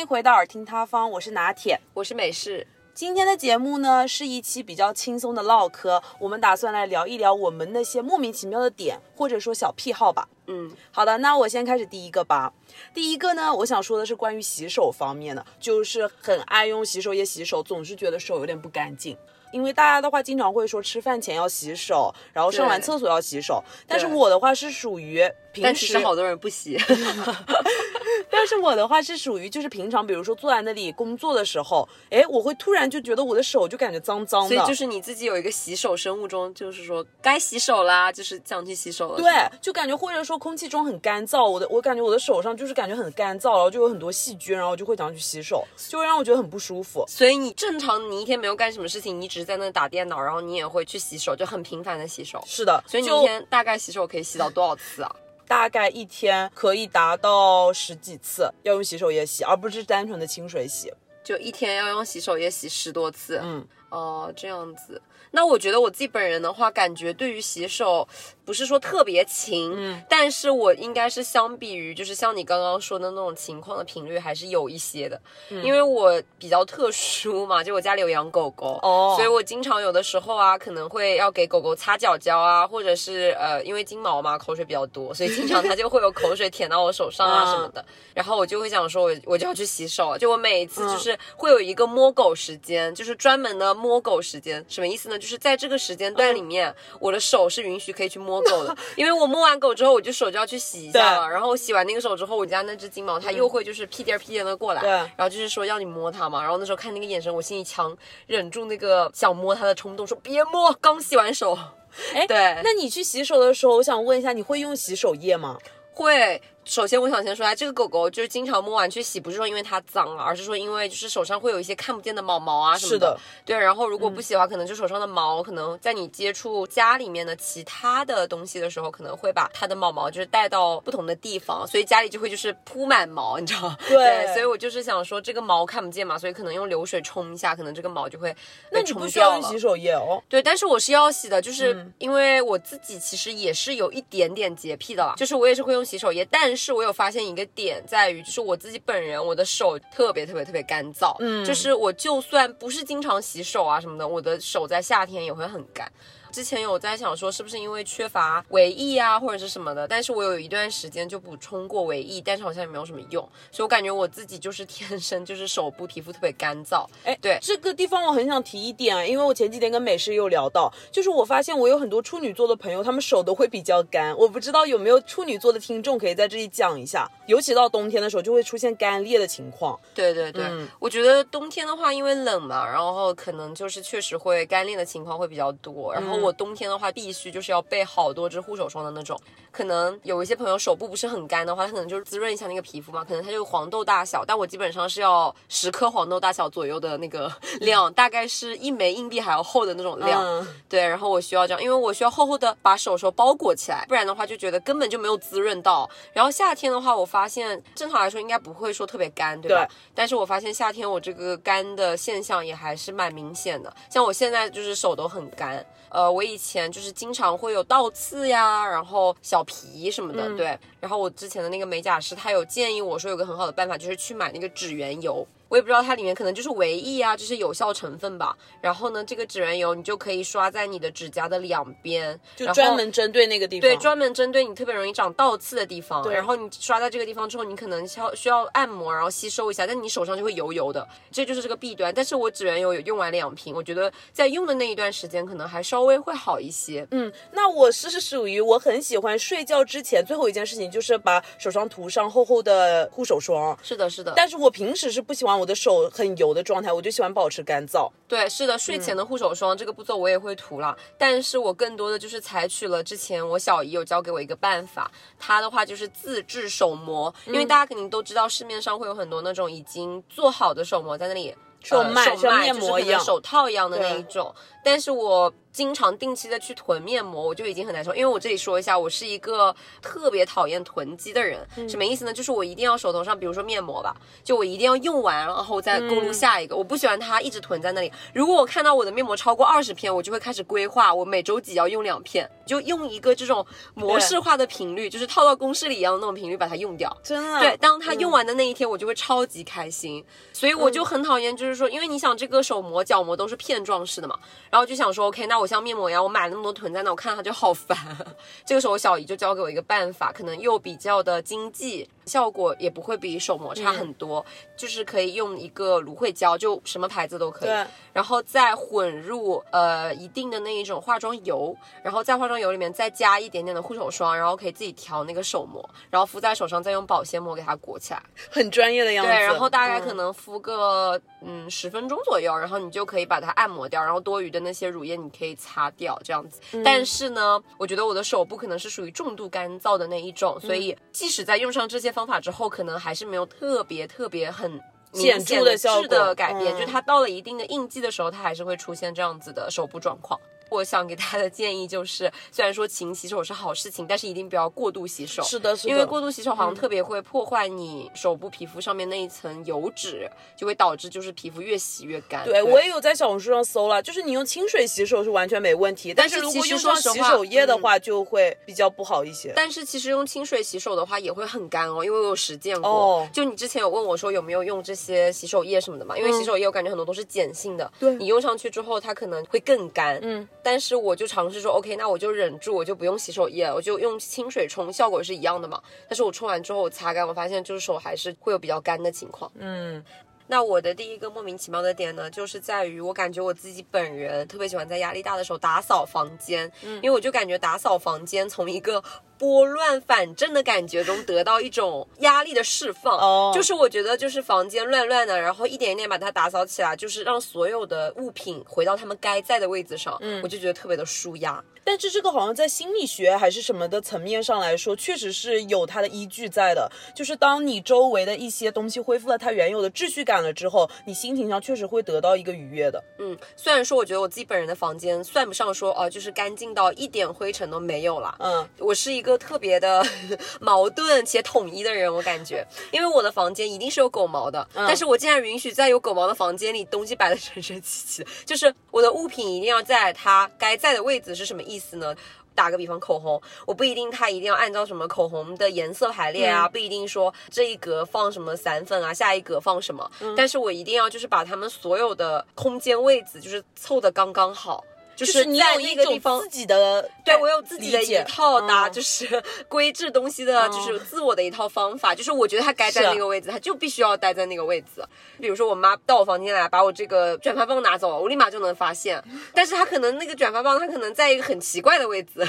迎回到耳听他方，我是拿铁。我是美式，今天的节目呢是一期比较轻松的唠嗑，我们打算来聊一聊我们那些莫名其妙的点，或者说小癖好吧。嗯，好的，那我先开始第一个吧。第一个呢，我想说的是关于洗手方面的，就是很爱用洗手液洗手，总是觉得手有点不干净。因为大家的话经常会说吃饭前要洗手，然后上完厕所要洗手，但是我的话是属于平时好多人不洗。但是我的话是属于就是平常，比如说坐在那里工作的时候，哎，我会突然就觉得我的手就感觉脏脏的，所以就是你自己有一个洗手生物钟，就是说该洗手啦，就是想去洗手了。对，就感觉或者说空气中很干燥，我的我感觉我的手上就是感觉很干燥，然后就有很多细菌，然后我就会想去洗手，就会让我觉得很不舒服。所以你正常你一天没有干什么事情，你只是在那打电脑，然后你也会去洗手，就很频繁的洗手。是的，所以你一天大概洗手可以洗到多少次啊？大概一天可以达到十几次要用洗手液洗，而不是单纯的清水洗。就一天要用洗手液洗十多次。嗯，哦，这样子。那我觉得我自己本人的话，感觉对于洗手不是说特别勤，嗯，但是我应该是相比于就是像你刚刚说的那种情况的频率还是有一些的，嗯。因为我比较特殊嘛，就我家里有养狗狗，哦。所以我经常有的时候啊，可能会要给狗狗擦脚脚啊，或者是呃，因为金毛嘛，口水比较多，所以经常它就会有口水舔到我手上啊 嗯。什么的，然后我就会想说我，我就要去洗手，就我每一次就是会有一个摸狗时间，就是专门的摸狗时间，什么意思呢？就是在这个时间段里面，我的手是允许可以去摸狗的，因为我摸完狗之后，我就手就要去洗一下了，然后我洗完那个手之后，我家那只金毛它又会就是屁颠儿屁颠的过来，对。然后就是说要你摸它嘛，然后那时候看那个眼神，我心里强忍住那个想摸它的冲动，说别摸，刚洗完手。哎，对。那你去洗手的时候，我想问一下，你会用洗手液吗？会，首先我想先说一下，这个狗狗就是经常摸完去洗，不是说因为它脏啊，而是说因为就是手上会有一些看不见的毛毛啊什么是的对，然后如果不洗的话，可能就手上的毛，可能在你接触家里面的其他的东西的时候，可能会把它的毛毛就是带到不同的地方，所以家里就会就是铺满毛，你知道 吗？对所以我就是想说，这个毛看不见嘛，所以可能用流水冲一下，可能这个毛就会那你不需要用洗。手液哦。对，但是我是要洗的，就是嗯因为我自己其实也是有一点点洁癖的啦，就是我也是会用洗手液，但是我有发现一个点在于，就是我自己本人我的手特别特别特别干燥，嗯就是我就算不是经常洗手啊什么的，我的手在夏天也会很干。之前有在想说，是不是因为缺乏维 E 啊，或者是什么的？但是我有一段时间就补充过维 E，但是好像也没有什么用，所以我感觉我自己就是天生就是手部皮肤特别干燥。哎，对这个地方我很想提一点啊，因为我前几天跟美诗也有聊到，就是我发现我有很多处女座的朋友，他们手都会比较干，我不知道有没有处女座的听众可以在这里讲一下，尤其到冬天的时候就会出现干裂的情况。对对对，嗯我觉得冬天的话，因为冷嘛，然后可能就是确实会干裂的情况会比较多。然后嗯我冬天的话，必须就是要备好多支护手霜的那种。可能有一些朋友手部不是很干的话，他可能就是滋润一下那个皮肤嘛，可能它就黄豆大小，但我基本上是要十颗黄豆大小左右的那个量，大概是一枚硬币还要厚的那种量。嗯，对，然后我需要这样，因为我需要厚厚的把手手包裹起来，不然的话就觉得根本就没有滋润到。然后夏天的话，我发现正常来说应该不会说特别干，对吧？对但是我发现夏天我这个干的现象也还是蛮明显的，像我现在就是手都很干。呃，我以前就是经常会有倒刺呀，然后小皮什么的，嗯对。然后我之前的那个美甲师他有建议我说有个很好的办法，就是去买那个指缘油。我也不知道它里面可能就是维 E 啊这些有效成分吧。然后呢，这个指缘油你就可以刷在你的指甲的两边，就专门针对那个地方。对，专门针对你特别容易长倒刺的地方，对然后你刷在这个地方之后，你可能需要需要按摩，然后吸收一下，但你手上就会油油的，这就是这个弊端。但是我指缘油有用完两瓶，我觉得在用的那一段时间可能还稍微会好一些。嗯，那我是是属于我很喜欢睡觉之前最后一件事情就是把手上涂上厚厚的护手霜。是的，是的，但是我平时是不喜欢我的手很油的状态，我就喜欢保持干燥。对，是的，睡嗯前的护手霜、这个步骤我也会涂了，但是我更多的就是采取了之前我小姨有教给我一个办法，她的话就是自制手膜，因嗯为大家肯定都知道市面上会有很多那种已经做好的手膜在那里。售卖像面就是可能膜一样手套一样的那一种，但是我经常定期的去囤面膜，我就已经很难受。因为我这里说一下，我是一个特别讨厌囤积的人，什么意思呢？就是我一定要手头上，比如说面膜吧，就我一定要用完，然后再购入下一个。我不喜欢它一直囤在那里。如果我看到我的面膜超过二十片，我就会开始规划，我每周几要用两片，就用一个这种模式化的频率，就是套到公式里一样的那种频率把它用掉。真的，对，当它用完的那一天，我就会超级开心。所以我就很讨厌，就是说，因为你想，这个手膜、脚膜都是片状式的嘛，然后就想说，OK，那我像面膜一样，我买那么多囤在那，我看到它就好烦。这个时候，小姨就教给我一个办法，可能又比较的经济，效果也不会比手膜差很多，就是可以用一个芦荟胶，就什么牌子都可以，对然后再混入呃一定的那一种化妆油，然后在化妆油里面再加一点点的护手霜，然后可以自己调那个手膜，然后敷在手上，再用保鲜膜给它裹起来。很专业的样子。对，然后大概可嗯能敷个嗯十分钟左右，然后你就可以把它按摩掉，然后多余的那些乳液你可以擦掉，这样子。嗯但是呢，我觉得我的手部可能是属于重度干燥的那一种，所以即使在用上这些方法之后，可能还是没有特别特别很。明显著的效质的改变，嗯就是它到了一定的印记的时候，它还是会出现这样子的手部状况。我想给大家的建议就是，虽然说勤洗手是好事情，但是一定不要过度洗手。是的，是的，因为过度洗手好像特别会破坏你手部皮肤上面那一层油脂，就会导致就是皮肤越洗越干。对我也有在小红书上搜了，就是你用清水洗手是完全没问题，但但是如果用上洗手液的嗯话，就会比较不好一些。但是其实用清水洗手的话也会很干哦，因为我有实践过。哦就你之前有问我说有没有用这些洗手液什么的嘛？因为洗手液我感觉很多都是碱性的，对你用上去之后它可能会更干。嗯，但是我就尝试说，OK，那我就忍住，我就不用洗手液，我就用清水冲，效果是一样的嘛。但是我冲完之后我擦干，我发现就是手还是会有比较干的情况。嗯，那我的第一个莫名其妙的点呢，就是在于我感觉我自己本人特别喜欢在压力大的时候打扫房间，嗯因为我就感觉打扫房间从一个拨乱反正的感觉中得到一种压力的释放。哦就是我觉得就是房间乱乱的，然后一点一点把它打扫起来，就是让所有的物品回到它们该在的位置上，嗯我就觉得特别的舒压。但是这个好像在心理学还是什么的层面上来说，确实是有它的依据在的。就是当你周围的一些东西恢复了它原有的秩序感了之后，你心情上确实会得到一个愉悦的。嗯，虽然说我觉得我自己本人的房间算不上说哦、就是干净到一点灰尘都没有了。嗯，我是一个特别的 矛盾且统一的人，我感觉，因为我的房间一定是有狗毛的，但是我竟然允许在有狗毛的房间里东西摆的整整齐齐的，就是我的物品一定要在它该在的位置，是什么意思呢？打个比方，口红，我不一定它一定要按照什么口红的颜色排列啊，不一定说这一格放什么散粉啊，下一格放什么，但是我一定要就是把它们所有的空间位置就是凑的刚刚好，就就是你在有一种那个地方自己的，对我有自己的一套搭，嗯就是 规制东西的，就是自我的一套方法。就是我觉得它该在那个位置，它就必须要待在那个位置。比如说我妈到我房间来，把我这个卷发棒拿走，我立马就能发现。但是她可能那个卷发棒，他可能在一个很奇怪的位置。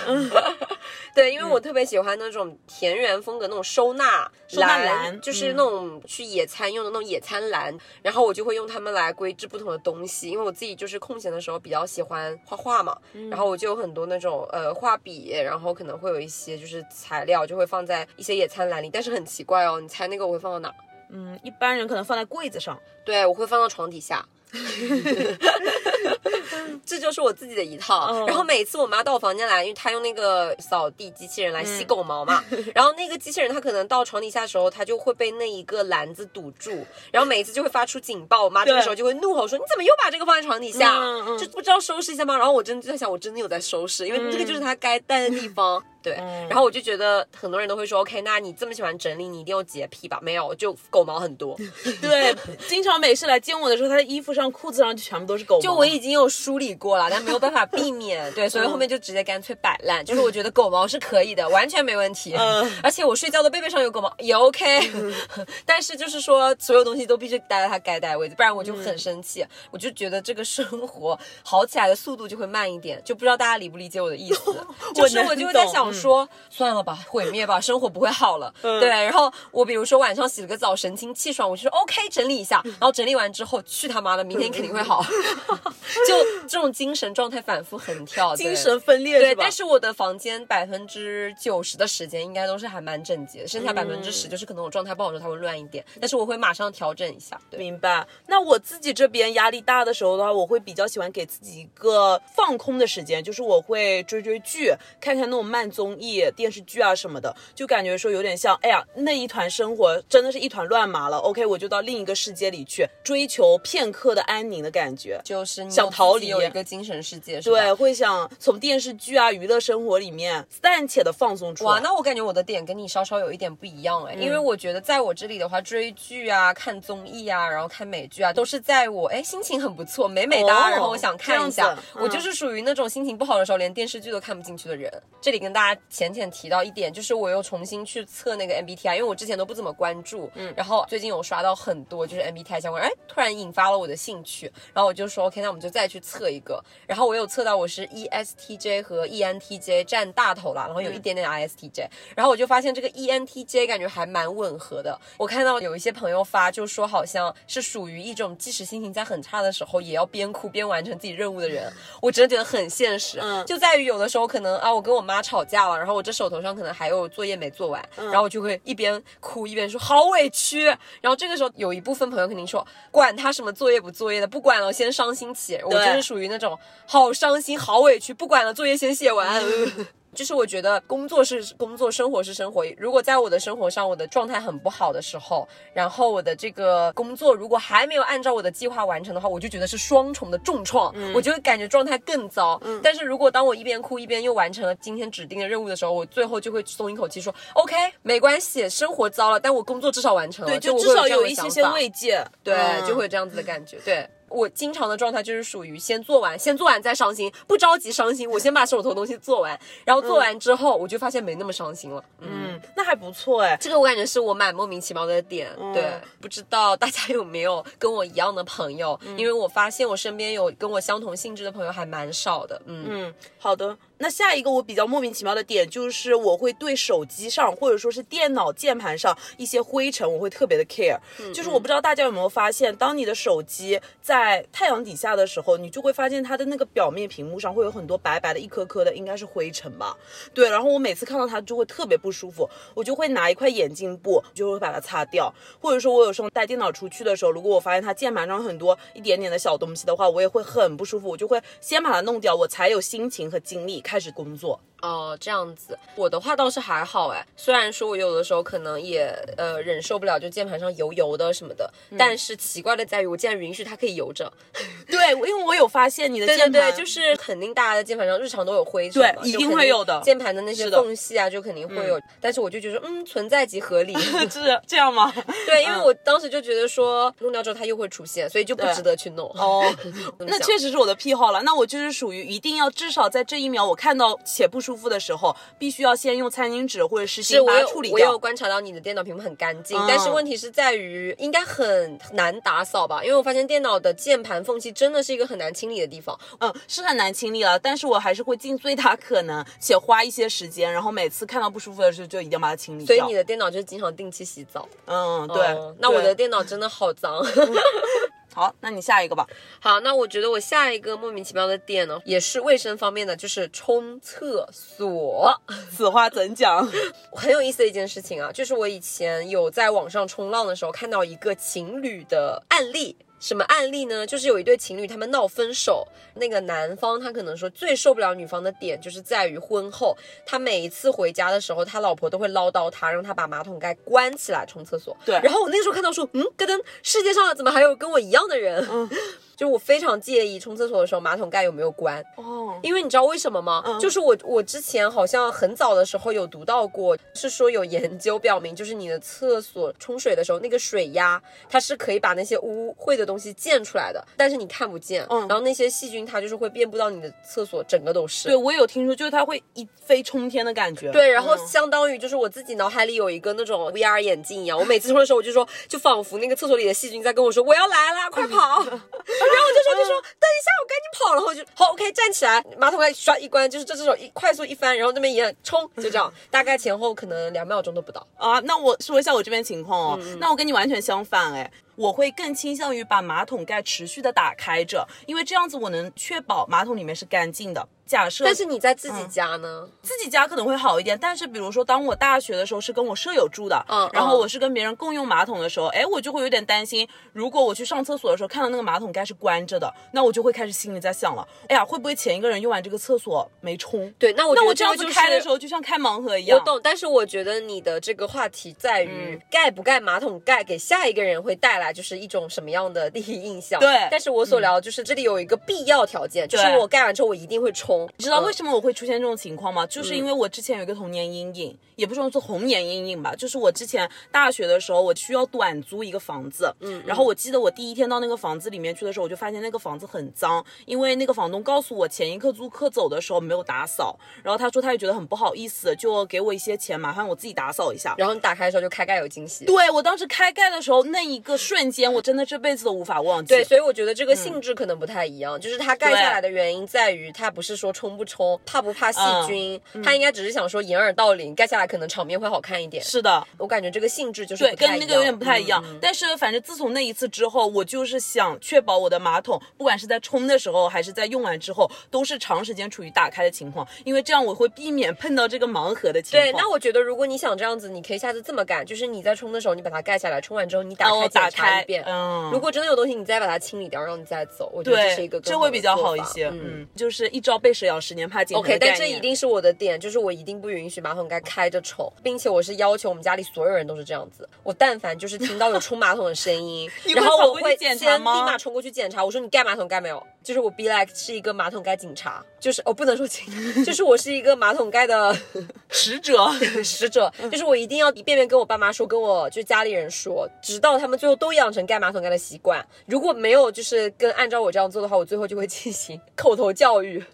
对，因为我特别喜欢那种田园风格那种收纳收纳篮就是那种去野餐用的那种野餐篮，然后我就会用它们来规制不同的东西。因为我自己就是空闲的时候比较喜欢画画嘛，然后我就有很多那种呃画笔，然后可能会有一些就是材料就会放在一些野餐篮里，但是很奇怪哦，你猜那个我会放到哪？嗯，一般人可能放在柜子上。对，我会放到床底下。这就是我自己的一套。嗯然后每次我妈到我房间来，因为她用那个扫地机器人来吸狗毛嘛，然后那个机器人它可能到床底下的时候，它就会被那一个篮子堵住，然后每一次就会发出警报。我妈这个时候就会怒吼说：“你怎么又把这个放在床底下？嗯嗯就不知道收拾一下吗？”然后我真的就在想，我真的有在收拾，因为这个就是它该待的地方。对，然后我就觉得很多人都会说，OK，那你这么喜欢整理，你一定有洁癖吧？没有，就狗毛很多。对，经常每次来见我的时候，他的衣服上、裤子上就全部都是狗毛。就我已经有梳理过了，但没有办法避免，对，所以后面就直接干脆摆烂。就是我觉得狗毛是可以的，完全没问题。嗯而且我睡觉的被被上有狗毛也 OK，但是就是说所有东西都必须待在它该待的位置，不然我就很生气。我就觉得这个生活好起来的速度就会慢一点，就不知道大家理不理解我的意思。就是我就会在想说，算了吧，毁灭吧，生活不会好了。对，然后我比如说晚上洗了个澡，神清气爽，我就说 OK 整理一下，然后整理完之后，去他妈的，明天肯定会好。就这种精神状态反复横跳，精神分裂对，但是我的房间百分之九十的时间应该都是还蛮整洁的，剩下百分之十就是可能我状态不好的时候它会乱一点，但是我会马上调整一下。对，明白。那我自己这边压力大的时候的话，我会比较喜欢给自己一个放空的时间，就是我会追追剧，看看那种慢综艺、电视剧啊什么的，就感觉说有点像，哎呀，那一团生活真的是一团乱麻了。OK，我就到另一个世界里去追求片刻的安宁的感觉。就是你想逃离有一个精神世界，对，会想从电视剧啊、娱乐生活里面暂且的放松出来。哇，那我感觉我的点跟你稍稍有一点不一样哎，因为我觉得在我这里的话，追剧啊、看综艺啊，然后看美剧啊，都是在我哎心情很不错、美美哒，哦然后我想看一下我就是属于那种心情不好的时候，连电视剧都看不进去的人。这里跟大家浅浅提到一点，就是我又重新去测那个 MBTI，因为我之前都不怎么关注，嗯，然后最近有刷到很多就是 MBTI 相关，哎，突然引发了我的兴趣，然后我就说 OK，那我们就再去测一个。然后我有测到我是 E ESTJ 和 E ENTJ 占大头了，然后有一点点的 ISTJ，、然后我就发现这个 E ENTJ 感觉还蛮吻合的。我看到有一些朋友发，就说好像是属于一种即使心情在很差的时候，也要边哭边完成自己任务的人。我真的觉得很现实，嗯就在于有的时候可能啊，我跟我妈吵架了，然后我这手头上可能还有作业没做完，然后我就会一边哭一边说好委屈。然后这个时候有一部分朋友肯定说，管他什么作业不作业的，不管了，先伤心起。我就是属于那种好伤心、好委屈，不管了，作业先写完。就是我觉得工作是工作，生活是生活。如果在我的生活上我的状态很不好的时候，然后我的这个工作如果还没有按照我的计划完成的话，我就觉得是双重的重创，嗯我就会感觉状态更糟。嗯但是如果当我一边哭一边又完成了今天指定的任务的时候，我最后就会松一口气说，OK，没关系，生活糟了，但我工作至少完成了，对，就就至少有一些些慰藉。对，嗯就会有这样子的感觉。对我经常的状态就是属于先做完，先做完再伤心，不着急伤心，我先把手头的东西做完，然后做完之后，我就发现没那么伤心了。嗯。嗯，那还不错哎。这个我感觉是我蛮莫名其妙的点，对，不知道大家有没有跟我一样的朋友？因为我发现我身边有跟我相同性质的朋友还蛮少的，嗯，嗯，好的。那下一个我比较莫名其妙的点就是，我会对手机上或者说是电脑键盘上一些灰尘，我会特别的 care。就是我不知道大家有没有发现，当你的手机在太阳底下的时候，你就会发现它的那个表面屏幕上会有很多白白的一颗颗的，应该是灰尘吧？对。然后我每次看到它就会特别不舒服，我就会拿一块眼镜布，就会把它擦掉。或者说我有时候带电脑出去的时候，如果我发现它键盘上很多一点点的小东西的话，我也会很不舒服，我就会先把它弄掉，我才有心情和精力开始工作。哦，这样子，我的话倒是还好哎。虽然说我有的时候可能也呃忍受不了，就键盘上油油的什么的，但是奇怪的在于，我竟然允许它可以油着。对，因为我有发现你的键盘，对，就是肯定大家的键盘上日常都有灰尘，对一定会有的键盘的那些缝隙啊，就肯定会有。但是我就觉得，嗯，存在即合理。是这样吗？对，因为嗯我当时就觉得说，弄掉之后它又会出现，所以就不值得去弄。哦，那确实是我的癖好了。那我就是属于一定要至少在这一秒我看到且不舒服的时候，必须要先用餐巾纸或者湿巾把它是我有处理掉。我有观察到你的电脑屏幕很干净，嗯但是问题是在于应该很难打扫吧？因为我发现电脑的键盘缝隙真的是一个很难清理的地方。嗯，是很难清理了，但是我还是会尽最大可能且花一些时间，然后每次看到不舒服的时候就一定要把它清理掉。所以你的电脑就是经常定期洗澡。嗯，对。哦那我的电脑真的好脏。好，那你下一个吧。好，那我觉得我下一个莫名其妙的点呢，也是卫生方面的，就是冲厕所。此话怎讲？很有意思的一件事情啊，就是我以前有在网上冲浪的时候看到一个情侣的案例。什么案例呢？就是有一对情侣，他们闹分手。那个男方他可能说最受不了女方的点，就是在于婚后，他每一次回家的时候，他老婆都会唠叨他，让他把马桶盖关起来冲厕所。对然后我那个时候看到说，嗯，咯噔，世界上怎么还有跟我一样的人？嗯，就我非常介意冲厕所的时候马桶盖有没有关。哦，因为你知道为什么吗？嗯就是我我之前好像很早的时候有读到过，是说有研究表明，就是你的厕所冲水的时候，那个水压它是可以把那些污秽的东西溅出来的，但是你看不见。嗯然后那些细菌它就是会遍布到你的厕所，整个都是。对我有听说，就是它会一飞冲天的感觉。对，然后嗯相当于就是我自己脑海里有一个那种 VR 眼镜一样，我每次冲的时候我就说，就仿佛那个厕所里的细菌在跟我说我要来啦，快跑！然后我就说就说等一下，我赶紧跑，然后就好 OK 站起来，马桶盖刷一关，就是这只手一快速一翻，然后那边一按冲，就这样，大概前后可能两秒钟都不到。啊，那我说一下我这边情况哦，嗯那我跟你完全相反哎。我会更倾向于把马桶盖持续的打开着，因为这样子我能确保马桶里面是干净的。假设，但是你在自己家呢？自己家可能会好一点，但是比如说，当我大学的时候是跟我舍友住的，嗯然后我是跟别人共用马桶的时候，哎，我就会有点担心，如果我去上厕所的时候看到那个马桶盖是关着的，那我就会开始心里在想了，哎呀，会不会前一个人用完这个厕所没冲？对，那我那我这样子开的时候，就像开盲盒一样。我懂，但是我觉得你的这个话题在于嗯盖不盖马桶盖给下一个人会带来就是一种什么样的 第一印象。对但是我所聊的就是这里有一个必要条件，就是我盖完之后我一定会冲。你知道为？什么我会出现这种情况吗？就是因为我之前有一个童年阴影，也不是说是童年阴影吧，就是我之前大学的时候，我需要短租一个房子，嗯，然后我记得我第一天到那个房子里面去的时候，我就发现那个房子很脏，因为那个房东告诉我前一刻租客走的时候没有打扫，然后他说他也觉得很不好意思，就给我一些钱，麻烦我自己打扫一下。然后你打开的时候就开盖有惊喜。对我当时开盖的时候，那一个瞬间，我真的这辈子都无法忘记。对，所以我觉得这个性质可能不太一样，就是它盖下来的原因在于它不是说冲不冲，怕不怕细菌，它应该只是想说掩耳盗铃，盖下来可能场面会好看一点。是的，我感觉这个性质就是跟那个有点不太一样。嗯但是反正自从那一次之后，我就是想确保我的马桶，不管是在冲的时候，还是在用完之后，都是长时间处于打开的情况，因为这样我会避免碰到这个盲盒的情况。对，那我觉得如果你想这样子，你可以下次这么干，就是你在冲的时候，你把它盖下来，冲完之后你打开哦打开检查一遍。嗯如果真的有东西，你再把它清理掉，然后你再走。我觉得这是一个，更这会比较好一些。嗯。嗯，就是一朝被蛇咬，十年怕井绳 OK，但这一定是我的点，就是我一定不允许马桶盖开着冲，并且我是要求我们家里所有人都是这样子。我但凡就是听到有冲马桶的声音，然后我会先立马冲过去检查。我说你盖马桶盖没有？就是我 be like 是一个马桶盖警察，就是哦不能说警，就是我是一个马桶盖的 使者。使者，就是我一定要一遍遍跟我爸妈说，跟我就家里人说，直到他们最后都养成盖马桶盖的习惯。如果没有就是跟按照我这样做的话，我最后就会进行口头教育。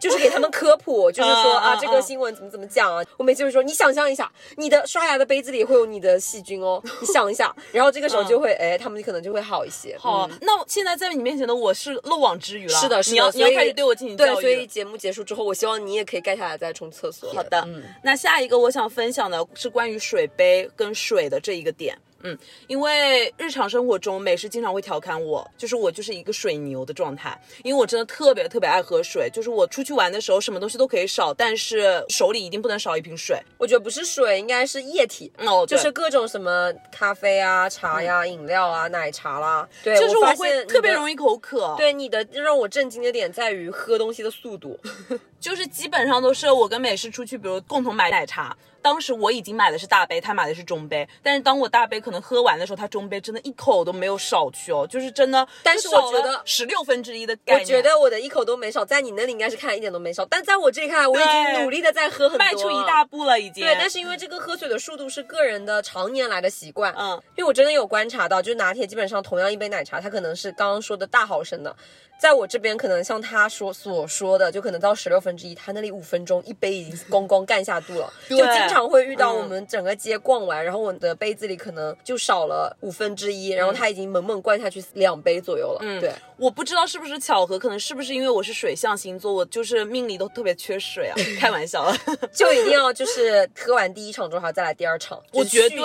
就是给他们科普，就是说啊，这个新闻怎么怎么讲啊？我每次就说，你想象一下，你的刷牙的杯子里会有你的细菌哦，你想一下，然后这个时候就会，哎，他们可能就会好一些。好，嗯那现在在你面前的我是漏网之鱼了。是的，是的，你要你要开始对我进行对，教育。所以节目结束之后，我希望你也可以盖下来再冲厕所。好的，嗯，那下一个我想分享的是关于水杯跟水的这一个点。嗯，因为日常生活中美式经常会调侃我，就是我就是一个水牛的状态，因为我真的特别特别爱喝水，就是我出去玩的时候什么东西都可以少，但是手里一定不能少一瓶水。我觉得不是水，应该是液体。哦，就是各种什么咖啡啊、茶呀、饮料啊、奶茶啦，对，就是我我会特别容易。易口渴。对你的让我震惊的点在于喝东西的速度，就是基本上都是我跟美式出去，比如共同买奶茶。当时我已经买的是大杯，他买的是中杯。但是当我大杯可能喝完的时候，他中杯真的一口都没有少去哦，就是真的。但是我觉得十六分之一的概我，觉得我的一口都没少，在你那里应该是看一点都没少，但在我这里看来，我已经努力的在喝很多，迈出一大。步了，已经。对，但是因为这个喝水的速度是个人的常年来的习惯，嗯，因为我真的有观察到，就是拿铁基本上同样一杯奶茶，它可能是刚刚说的大毫升的，在我这边可能像他说所说的，就可能到十六分之一，他那里五分钟一杯已经咣咣干下肚了，就经常会遇到嗯我们整个街逛完，然后我的杯子里可能就少了五分之一，然后他已经猛猛灌下去两杯左右了，嗯，对。我不知道是不是巧合，可能是不是因为我是水象星座，我就是命里都特别缺水啊。开玩笑，就一定要就是喝完第一场之后还要再来第二场，我绝对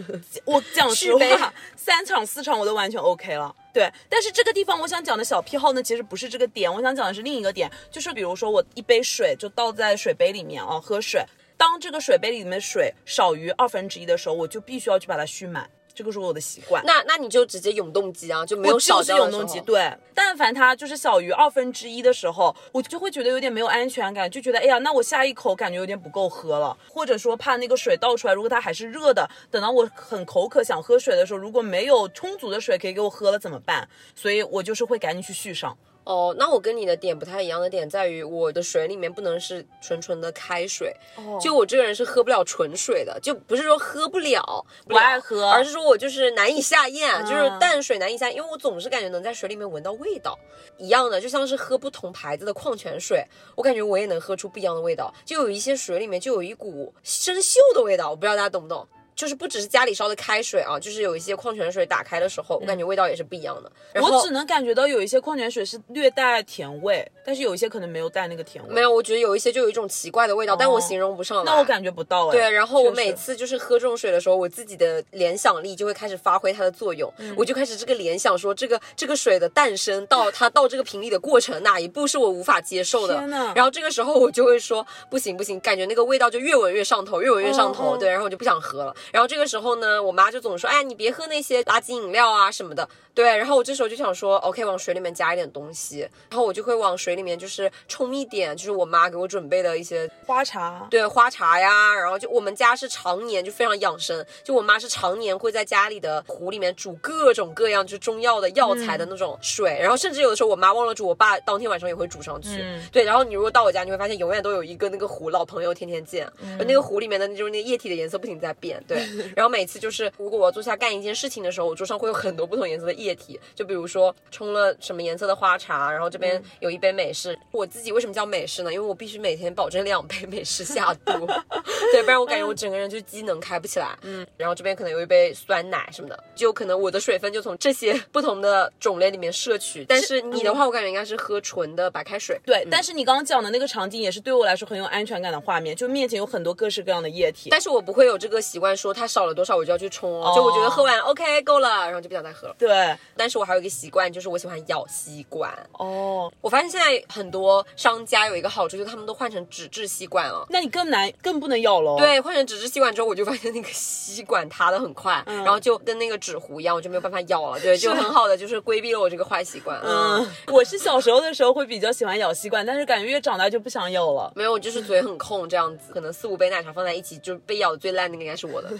我讲实话，三场四场我都完全 OK 了。对，但是这个地方我想讲的小癖好呢，其实不是这个点，我想讲的是另一个点，就是比如说我一杯水就倒在水杯里面啊，喝水，当这个水杯里面的水少于二分之一的时候，我就必须要去把它蓄满，这个是我的习惯。那那你就直接永动机啊，就没有我少就是掉的永动机，对。但凡它就是小于二分之一的时候，我就会觉得有点没有安全感，就觉得哎呀，那我下一口感觉有点不够喝了，或者说怕那个水倒出来，如果它还是热的，等到我很口渴想喝水的时候，如果没有充足的水可以给我喝了怎么办？所以我就是会赶紧去续上。哦，那我跟你的点不太一样的点在于，我的水里面不能是纯纯的开水，哦就我这个人是喝不了纯水的，就不是说喝不了，不爱喝而是说我就是难以下咽，嗯就是淡水难以下咽，因为我总是感觉能在水里面闻到味道。一样的，就像是喝不同牌子的矿泉水，我感觉我也能喝出不一样的味道。就有一些水里面就有一股生锈的味道，我不知道大家懂不懂。就是不只是家里烧的开水啊，就是有一些矿泉水打开的时候，我感觉味道也是不一样的。我只能感觉到有一些矿泉水是略带甜味，但是有一些可能没有带那个甜味。没有，我觉得有一些就有一种奇怪的味道，但我形容不上来。那我感觉不到哎。对，然后我每次就是喝这种水的时候，我自己的联想力就会开始发挥它的作用，嗯我就开始这个联想说，这个这个水的诞生到它到这个瓶里的过程哪一步是我无法接受的天。然后这个时候我就会说，不行不行，感觉那个味道就越闻越上头，越闻越上头，对，然后我就不想喝了。然后这个时候呢，我妈就总说，哎，你别喝那些垃圾饮料啊什么的。对，然后我这时候就想说，OK，往水里面加一点东西，然后我就会往水里面就是冲一点，就是我妈给我准备的一些花茶，对花茶呀，然后就我们家是常年就非常养生，就我妈是常年会在家里的壶里面煮各种各样就是中药的药材的那种水，然后甚至有的时候我妈忘了煮，我爸当天晚上也会煮上去。嗯。对，然后你如果到我家，你会发现永远都有一个那个壶，老朋友天天见，那个壶里面的就是那个液体的颜色不停在变。对，然后每次就是如果我要坐下干一件事情的时候，我桌上会有很多不同颜色的液体，就比如说冲了什么颜色的花茶，然后这边有一杯美式。我自己为什么叫美式呢？因为我必须每天保证两杯美式下肚，对，不然我感觉我整个人就机能开不起来。嗯，然后这边可能有一杯酸奶什么的，就可能我的水分就从这些 不同的种类里面摄取。但是你的话，我感觉应该是喝纯的白开水。对，但是你刚刚讲的那个场景也是对我来说很有安全感的画面，就面前有很多各式各样的液体。但是我不会有这个习惯，说它少了多少我就要去冲哦。就我觉得喝完 OK 够了，然后就不想再喝了。对，但是我还有一个习惯，就是我喜欢咬吸管。哦，我发现现在很多商家有一个好处，就是他们都换成纸质吸管了。那你更难，更不能咬了。，对，换成纸质吸管之后，我就发现那个吸管塌的很快，然后就跟那个纸糊一样，我就没有办法咬了。对，就很好的就是规避了我这个坏习惯。嗯，嗯，我是小时候的时候会比较喜欢咬吸管，但是感觉越长大就不想咬了。没有，我就是嘴很空这样子，可能四五杯奶茶放在一起，就被咬的最烂那个应该是我的。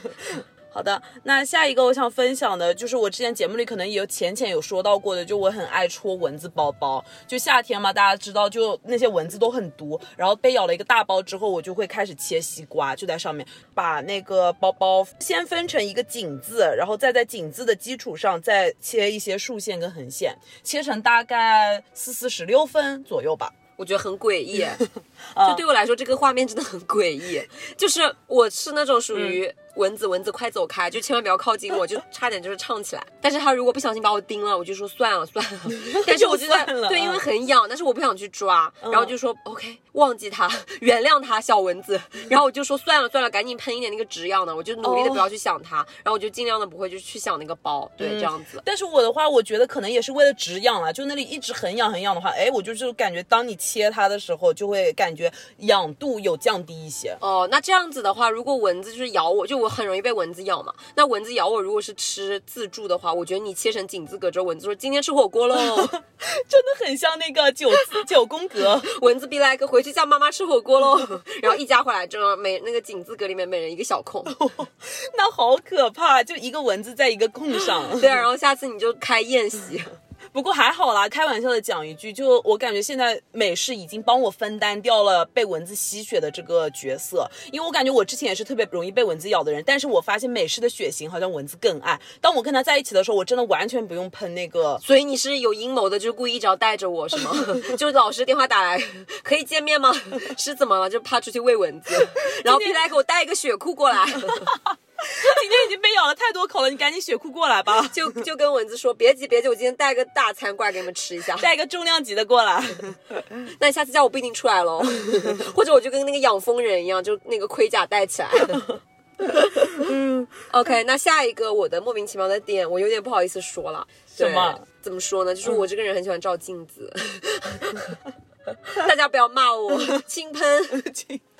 好的，那下一个我想分享的就是我之前节目里可能也有浅浅有说到过的，就我很爱戳蚊子包包。就夏天嘛，大家知道，就那些蚊子都很毒。然后被咬了一个大包之后，我就会开始切西瓜，就在上面把那个包包先分成一个井字，然后再在井字的基础上再切一些竖线跟横线，切成大概四四十六分左右吧。我觉得很诡异，就对我来说，这个画面真的很诡异。就是我是那种属于蚊子，蚊子快走开，就千万不要靠近我，就差点就是唱起来。但是他如果不小心把我叮了，我就说算了算了。但是我觉得对，因为很痒，但是我不想去抓，然后就说 OK，忘记它，原谅它，小蚊子。然后我就说算了算了，赶紧喷一点那个止痒的，我就努力的不要去想它，然后我就尽量的不会就去想那个包，对，这样子。但是我的话，我觉得可能也是为了止痒啊，就那里一直很痒很痒的话，哎，我就是感觉当你切它的时候，就会感觉痒度有降低一些。哦，那这样子的话，如果蚊子就是咬我，就我很容易被蚊子咬嘛。那蚊子咬我，如果是吃自助的话，我觉得你切成井字格之后，蚊子说今天吃火锅喽。真的很像那个九九宫格。蚊子 be like 回去叫妈妈吃火锅喽。然后一家回来之后，每那个井字格里面每人一个小空。那好可怕，就一个蚊子在一个空上。对啊，然后下次你就开宴席。不过还好啦，开玩笑的讲一句，就我感觉现在美式已经帮我分担掉了被蚊子吸血的这个角色，因为我感觉我之前也是特别容易被蚊子咬的人，但是我发现美式的血型好像蚊子更爱。当我跟他在一起的时候，我真的完全不用喷那个。所以你是有阴谋的，就是故意一直要带着我是吗？就老师电话打来，可以见面吗？是怎么了？就怕出去喂蚊子，然后皮来给我带一个血库过来。今天已经被咬了太多口了，你赶紧血库过来吧，就就跟蚊子说别急别急，我今天带个大餐过来给你们吃一下。带一个重量级的过来。那你下次叫我不一定出来喽，或者我就跟那个养蜂人一样，就那个盔甲戴起来。嗯，OK，那下一个我的莫名其妙的点，我有点不好意思说了。什么？怎么说呢？就是我这个人很喜欢照镜子。大家不要骂我，轻喷。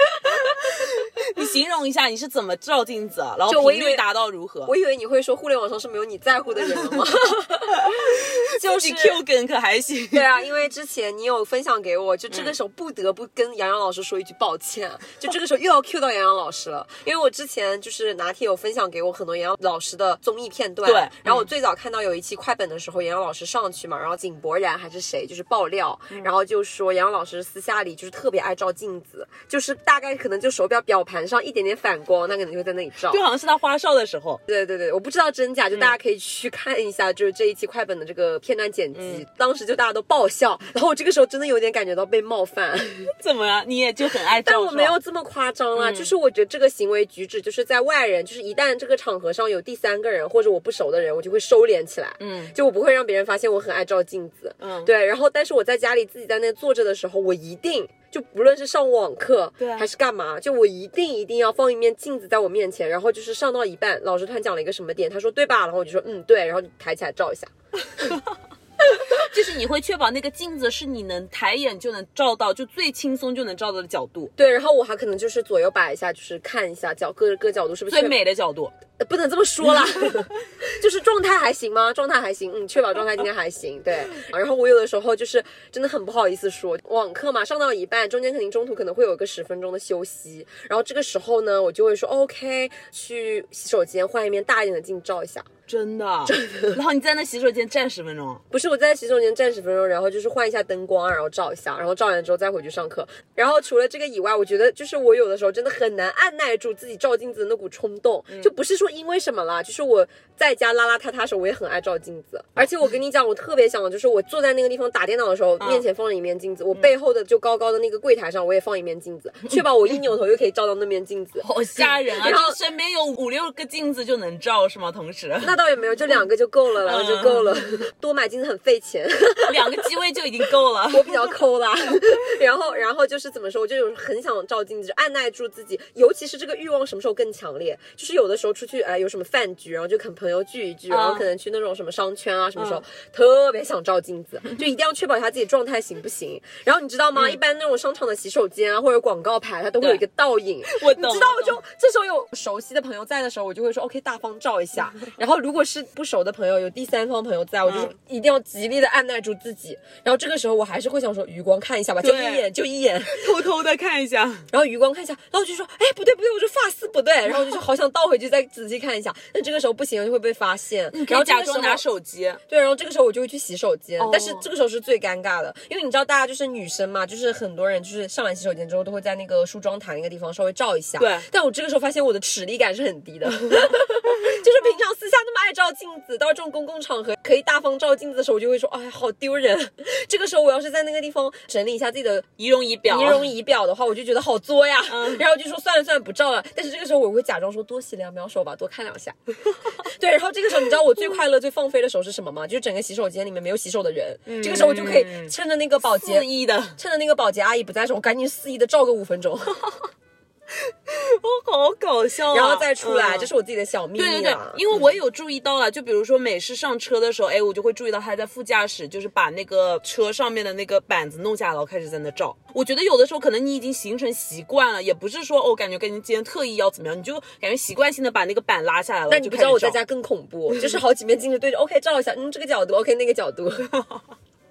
你形容一下你是怎么照镜子，然后就我以为频率达到如何？我以为你会说互联网上是没有你在乎的人了吗？就是 Q 梗可还行。对啊，因为之前你有分享给我，就这个时候不得不跟杨洋老师说一句抱歉，就这个时候又要 Q 到杨洋老师了，因为我之前就是拿铁有分享给我很多杨洋老师的综艺片段，对然后我最早看到有一期快本的时候，杨洋老师上去嘛，然后井柏然还是谁就是爆料，然后就说杨洋老师私下里就是特别爱照镜子，就是大概可能就手表表盘上一点点反光，那可能就会在那里照。就好像是他花哨的时候。对对对，我不知道真假，就大家可以去看一下，就是这一期快本的这个片段剪辑，当时就大家都爆笑，然后我这个时候真的有点感觉到被冒犯。怎么了？你也就很爱照？但我没有这么夸张啊，就是我觉得这个行为举止，就是在外人，就是一旦这个场合上有第三个人或者我不熟的人，我就会收敛起来。嗯，就我不会让别人发现我很爱照镜子。嗯，对。然后，但是我在家里自己在那坐着的时候，我一定就不论是上网课，对，还是干嘛，就我一定一定要放一面镜子在我面前，然后就是上到一半，老师突然讲了一个什么点，他说对吧？然后我就说嗯对，然后抬起来照一下。就是你会确保那个镜子是你能抬眼就能照到，就最轻松就能照到的角度。对，然后我还可能就是左右摆一下，就是看一下角各各角度是不是最美的角度。不能这么说啦，就是状态还行吗？状态还行，嗯，确保状态今天还行。对，然后我有的时候就是真的很不好意思说，网课嘛，上到一半，中间肯定中途可能会有一个十分钟的休息，然后这个时候呢，我就会说 OK，去洗手间换一面大一点的镜照一下。真的，真的。然后你在那洗手间站十分钟？不是，我在洗手间站十分钟，然后就是换一下灯光，然后照一下，然后照完之后再回去上课。然后除了这个以外，我觉得就是我有的时候真的很难按耐住自己照镜子的那股冲动，就不是说因为什么啦，就是我在家邋邋遢遢时候，我也很爱照镜子。而且我跟你讲，我特别想的就是我坐在那个地方打电脑的时候，面前放了一面镜子，我背后的就高高的那个柜台上，我也放一面镜子，确保我一扭头又可以照到那面镜子。好吓人啊！然后身边有五六个镜子就能照是吗？同时？那倒也没有，就两个。就够了，然后就够了。多买镜子很费钱，两个机位就已经够了。我比较抠啦，然后然后就是怎么说，我就有很想照镜子，就按耐住自己。尤其是这个欲望什么时候更强烈？就是有的时候出去，哎，有什么饭局，然后就跟朋友聚一聚，然后可能去那种什么商圈啊，什么时候特别想照镜子，就一定要确保一下自己状态行不行。然后你知道吗？一般那种商场的洗手间啊，或者广告牌，它都会有一个倒影。我你知道，我就这时候有熟悉的朋友在的时候，我就会说 OK，大方照一下。然后如果是不熟。的朋友有第三方朋友在，我就是一定要极力的按耐住自己。然后这个时候我还是会想说余光看一下吧，就一眼就一眼，偷偷的看一下。然后余光看一下，然后就说哎不对不对，我这发丝不对。然后我就说 好想倒回去再仔细看一下。但这个时候不行，就会被发现。然后假装拿手机。对，然后这个时候我就会去洗手间。但是这个时候是最尴尬的，因为你知道大家就是女生嘛，就是很多人就是上完洗手间之后都会在那个梳妆台那个地方稍微照一下。对。但我这个时候发现我的齿力感是很低的，就是平常私下那么爱照镜子，到这种公共场。合可以大方照镜子的时候，我就会说，哎，好丢人。这个时候我要是在那个地方整理一下自己的仪容仪表，仪容仪表的话，我就觉得好作呀。然后就说算了算了，不照了。但是这个时候我会假装说多洗两秒手吧，多看两下。对，然后这个时候你知道我最快乐、最放飞的时候是什么吗？就是整个洗手间里面没有洗手的人，这个时候我就可以趁着那个保洁肆意的，趁着那个保洁阿姨不在的时候，我赶紧肆意的照个五分钟。我好搞笑，然后再出来，这是我自己的小秘密。对对对，因为我有注意到了，就比如说美式上车的时候，哎，我就会注意到他在副驾驶，就是把那个车上面的那个板子弄下来，然后开始在那照。我觉得有的时候可能你已经形成习惯了，也不是说哦，感觉跟你今天特意要怎么样，你就感觉习惯性的把那个板拉下来了。但你不知道我在家更恐怖，就是好几面镜子对着，OK 照一下，嗯，这个角度，OK 那个角度。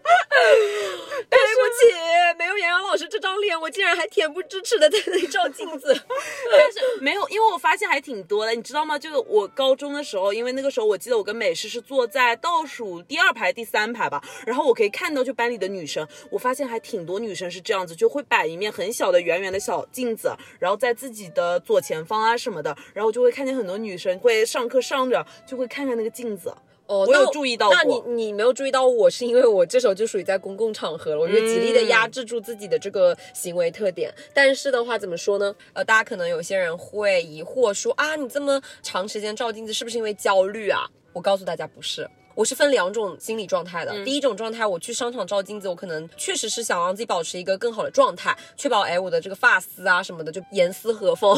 对不起，没有杨洋老师这张脸，我竟然还恬不知耻的在那里照镜子。但是没有，因为我发现还挺多的，你知道吗？就是我高中的时候，因为那个时候我记得我跟美诗是坐在倒数第二排、第三排吧，然后我可以看到就班里的女生，我发现还挺多女生是这样子，就会摆一面很小的圆圆的小镜子，然后在自己的左前方啊什么的，然后就会看见很多女生会上课上着就会看看那个镜子。哦，我有注意到过。那你你没有注意到我，是因为我这时候就属于在公共场合了，我就极力的压制住自己的这个行为特点。但是的话，怎么说呢？呃，大家可能有些人会疑惑说啊，你这么长时间照镜子，是不是因为焦虑啊？我告诉大家，不是。我是分两种心理状态的。第一种状态，我去商场照镜子，我可能确实是想让自己保持一个更好的状态，确保哎我的这个发丝啊什么的就严丝合缝，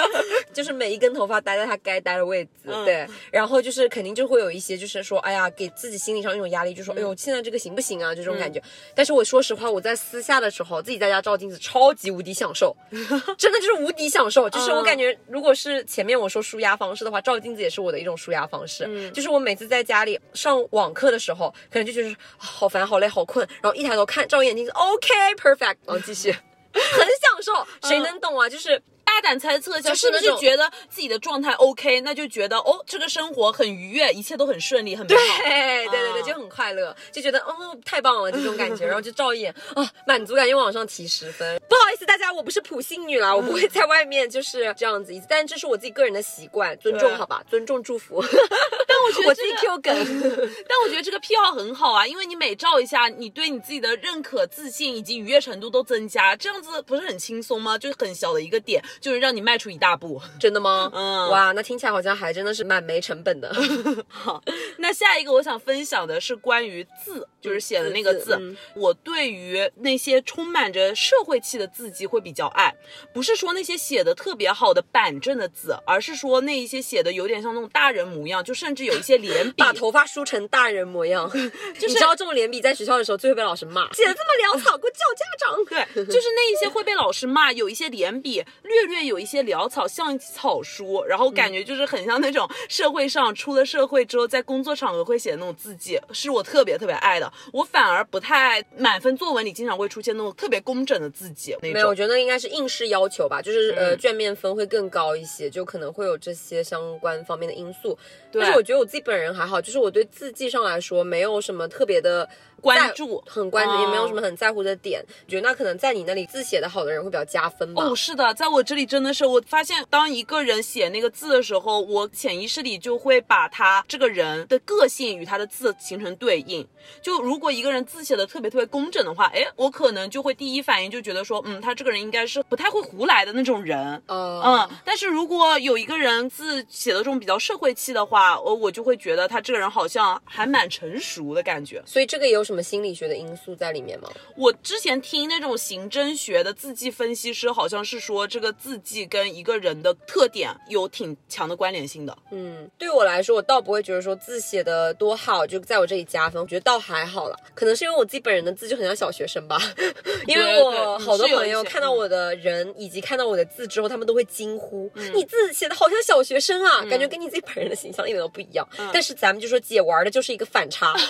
就是每一根头发待在它该待的位置。对，然后就是肯定就会有一些就是说，哎呀，给自己心理上一种压力，就说，哎呦，现在这个行不行啊？就这种感觉。但是我说实话，我在私下的时候，自己在家照镜子，超级无敌享受，真的就是无敌享受。就是我感觉，如果是前面我说舒压方式的话，照镜子也是我的一种舒压方式。就是我每次在家里。上网课的时候，可能就觉得好烦、好累、好困，然后一抬头看，照眼睛，OK，perfect，然后继续，很享受。谁能懂啊？就是大大胆猜测一下，是不是觉得自己的状态 OK，那就觉得哦，这个生活很愉悦，一切都很顺利，很美好。对对对对，啊就很快乐，就觉得哦太棒了这种感觉，然后就照一眼啊，满足感又往上提十分。不好意思大家，我不是普信女啦，我不会在外面就是这样子，但这是我自己个人的习惯，尊重好吧，尊重祝福。但我觉得 我自己这个 Q 梗，但我觉得这个癖好很好啊，因为你每照一下，你对你自己的认可、自信以及愉悦程度都增加，这样子不是很轻松吗？就是很小的一个点，就是让你迈出一大步。真的吗？嗯哇，那听起来好像还真的是蛮没成本的。好，那下一个我想分享的是关于字，就是写的那个字。字嗯我对于那些充满着社会气的字迹会比较爱，不是说那些写的特别好的板正的字，而是说那一些写的有点像那种大人模样，就甚至有一些 连笔把。头发梳成大人模样，就是你知道这种连笔在学校的时候最会被老师骂，写的这么潦草，给我叫家长。对，就是那一些会被老师骂，有一些连笔略略有一些潦草，像草书，然后感觉就是很像那种社会上出了社会之后，在工作场合会写的那种字迹，是我特别特别爱的。我反而不太满分作文里经常会出现那种特别工整的字迹那没有，我。觉得应该是应试要求吧，就是、呃嗯卷面分会更高一些，就可能会有这些相关方面的因素。但是我觉得我自己本人还好，就是我对字迹上来说没有什么特别的关注很关注，哦也没有什么很在乎的点。觉得那可能在你那里字写的好的人会比较加分吧。哦，是的，在我这里真的是，我发现当一个人写那个字的时候，我潜意识里就会把他这个人的个性与他的字形成对应。就如果一个人字写的特别特别工整的话，哎，我可能就会第一反应就觉得说，嗯，他这个人应该是不太会胡来的那种人。哦嗯，但是如果有一个人字写的这种比较社会气的话，我我就会觉得他这个人好像还蛮成熟的感觉。所以这个也有什么心理学的因素在里面吗？我之前听那种刑侦学的字迹分析师，好像是说这个字迹跟一个人的特点有挺强的关联性的。嗯，对我来说，我倒不会觉得说字写的多好，就在我这里加分。我觉得倒还好了，可能是因为我自己本人的字就很像小学生吧。因为我好多朋友看到我的人以及看到我的字之后，他们都会惊呼：“嗯你字写的好像小学生啊！”感觉跟你自己本人的形象一点都不一样。嗯但是咱们就说姐玩的就是一个反差。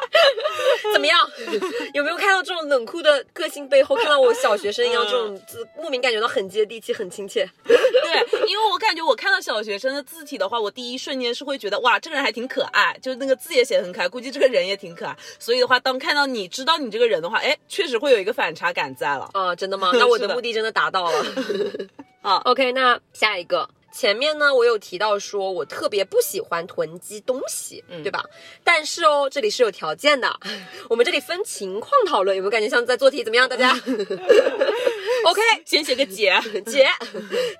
怎么样？有没有看到这种冷酷的个性背后，看到我小学生一样这种字，莫名感觉到很接地气、很亲切。对，因为我感觉我看到小学生的字体的话，我第一瞬间是会觉得哇，这个人还挺可爱，就是那个字也写得很可爱，估计这个人也挺可爱。所以的话，当看到你知道你这个人的话，哎，确实会有一个反差感在了。啊，真的吗？那我的的目的真的达到了。啊 OK，那下一个。前面呢，我有提到说我特别不喜欢囤积东西，对吧？但是哦，这里是有条件的，我们这里分情况讨论，有没有感觉像在做题？怎么样，大家 ？OK，先写个解，姐，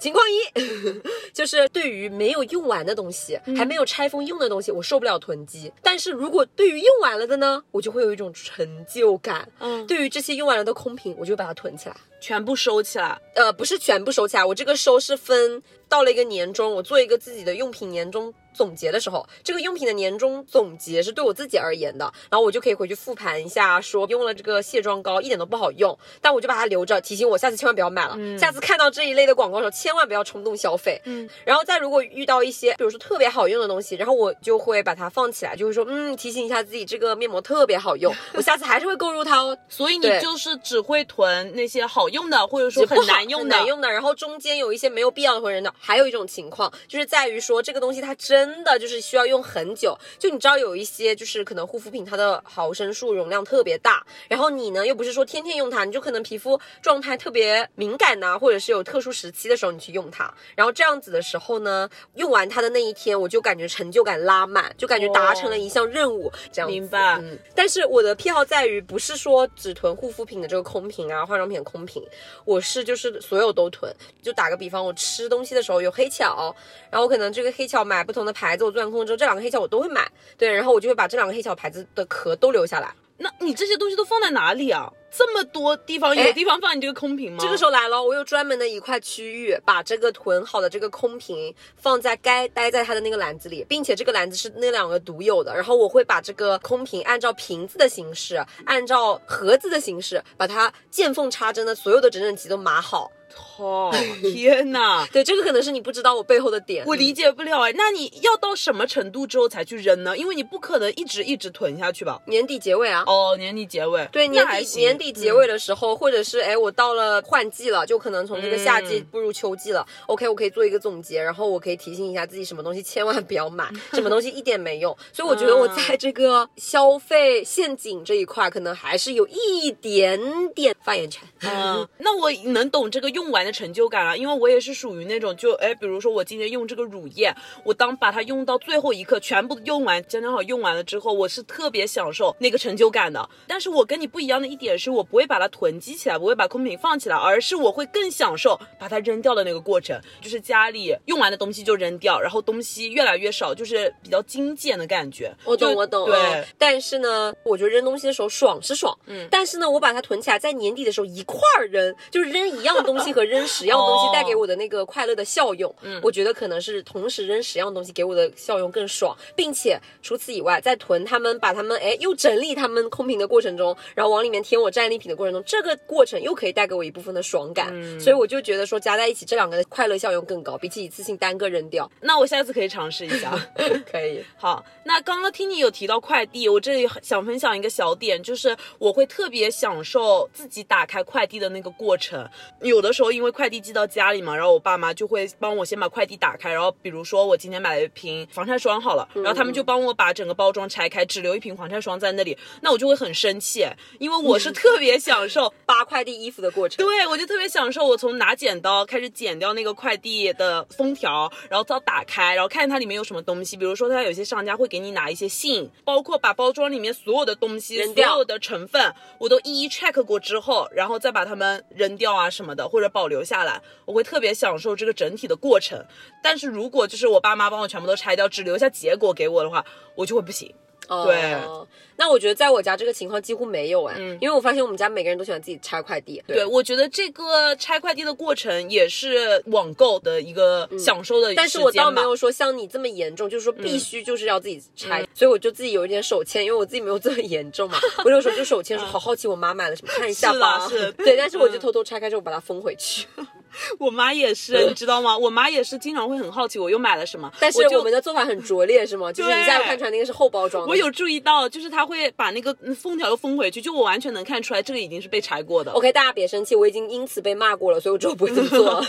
情况一 就是对于没有用完的东西，还没有拆封用的东西，我受不了囤积。但是如果对于用完了的呢，我就会有一种成就感。嗯对于这些用完了的空瓶，我就把它囤起来。全部收起来。呃，不是全部收起来，我这个收是分到了一个年终，我做一个自己的用品年终总结的时候，这个用品的年终总结是对我自己而言的，然后我就可以回去复盘一下，说用了这个卸妆膏一点都不好用，但我就把它留着，提醒我下次千万不要买了，下次看到这一类的广告的时候，千万不要冲动消费。嗯，然后再如果遇到一些，比如说特别好用的东西，然后我就会把它放起来，就会说，嗯，提醒一下自己这个面膜特别好用，我下次还是会购入它哦。所以你就是只会囤那些好用的，或者说很不难用的。难用的，然后中间有一些没有必要的或者的。还有一种情况，就是在于说这个东西它真的就是需要用很久。就你知道有一些就是可能护肤品它的毫升数容量特别大，然后你呢又不是说天天用它，你就可能皮肤状态特别敏感呐、或者是有特殊时期的时候你去用它，然后这样子的时候呢，用完它的那一天，我就感觉成就感拉满，就感觉达成了一项任务，这样子。明白嗯，但是我的癖好在于，不是说只囤护肤品的这个空瓶啊，化妆品空瓶，我是就是所有都囤。就打个比方，我吃东西的时候有黑巧，然后我可能这个黑巧买不同的牌子，我做完空之后，这两个黑巧我都会买，对，然后我就会把这两个黑巧牌子的壳都留下来。那你这些东西都放在哪里啊？这么多地方，哎有地方放你这个空瓶吗？这个时候来了，我有专门的一块区域，把这个囤好的这个空瓶放在该待在它的那个篮子里，并且这个篮子是那两个独有的。然后我会把这个空瓶按照瓶子的形式，按照盒子的形式，把它见缝插针的所有的整整齐都码好。操！天哪！对，这个可能是你不知道我背后的点。我理解不了哎，那你要到什么程度之后才去扔呢？因为你不可能一直一直囤下去吧？年底结尾啊。哦，年底结尾。对，年底年底结尾的时候，或者是哎，我到了换季了，就可能从这个夏季步入秋季了。OK，我可以做一个总结，然后我可以提醒一下自己，什么东西千万不要买，什么东西一点没用。所以我觉得我在这个消费陷阱这一块，可能还是有一点点发言权。嗯，那我能懂这个用完的成就感啊，因为我也是属于那种就哎，比如说我今天用这个乳液，我当把它用到最后一刻，全部用完，刚刚好用完了之后，我是特别享受那个成就感的。但是我跟你不一样的一点是，我不会把它囤积起来，不会把空瓶放起来，而是我会更享受把它扔掉的那个过程，就是家里用完的东西就扔掉，然后东西越来越少，就是比较精简的感觉。我懂，我懂。对，但是呢，我觉得扔东西的时候爽是爽，嗯，但是呢，我把它囤起来，在年底的时候一块儿扔，就是扔一样东西和扔十样东西带给我的那个快乐的效用，嗯，我觉得可能是同时扔十样东西给我的效用更爽，并且除此以外，在囤他们把他们哎又整理他们空瓶的过程中，然后往里面添我战利品的过程中，这个过程又可以带给我一部分的爽感，所以我就觉得说加在一起这两个的快乐效用更高，比起一次性单个扔掉。那我下次可以尝试一下，可以。好，那刚刚听你有提到快递，我这里想分享一个小点，就是我会特别享受自己打开快递的那个过程。有的时候因为快递寄到家里嘛，然后我爸妈就会帮我先把快递打开，然后比如说我今天买了一瓶防晒霜好了，然后他们就帮我把整个包装拆开，只留一瓶防晒霜在那里，那我就会很生气，因为我是特别享受 扒快递衣服的过程。对，我就特别享受我从拿剪刀开始剪掉那个快递的封条，然后到打开，然后看它里面有什么东西，比如说它有些商家会给你拿一些信，包括把包装里面所有的东西、所有的成分，我都一一 check 过之后，然后再把它们扔掉啊什么的，或者保留下来，我会特别享受这个整体的过程。但是如果就是我爸妈帮我全部都拆掉，只留下结果给我的话，我就会不行。对，那我觉得在我家这个情况几乎没有哎，因为我发现我们家每个人都喜欢自己拆快递。对，我觉得这个拆快递的过程也是网购的一个享受的。但是我倒没有说像你这么严重，就是说必须就是要自己拆，所以我就自己有一点手欠，因为我自己没有这么严重嘛。我有时候就手欠，说好好奇我妈买了什么，看一下吧。是，对，但是我就偷偷拆开之后把它封回去。我妈也是，你知道吗？我妈也是经常会很好奇我又买了什么。但是我们的做法很拙劣，是吗？就是一下看出来那个是后包装。我有注意到，就是他会把那个封条又封回去，就我完全能看出来这个已经是被拆过的。OK，大家别生气，我已经因此被骂过了，所以我之后不会这么做。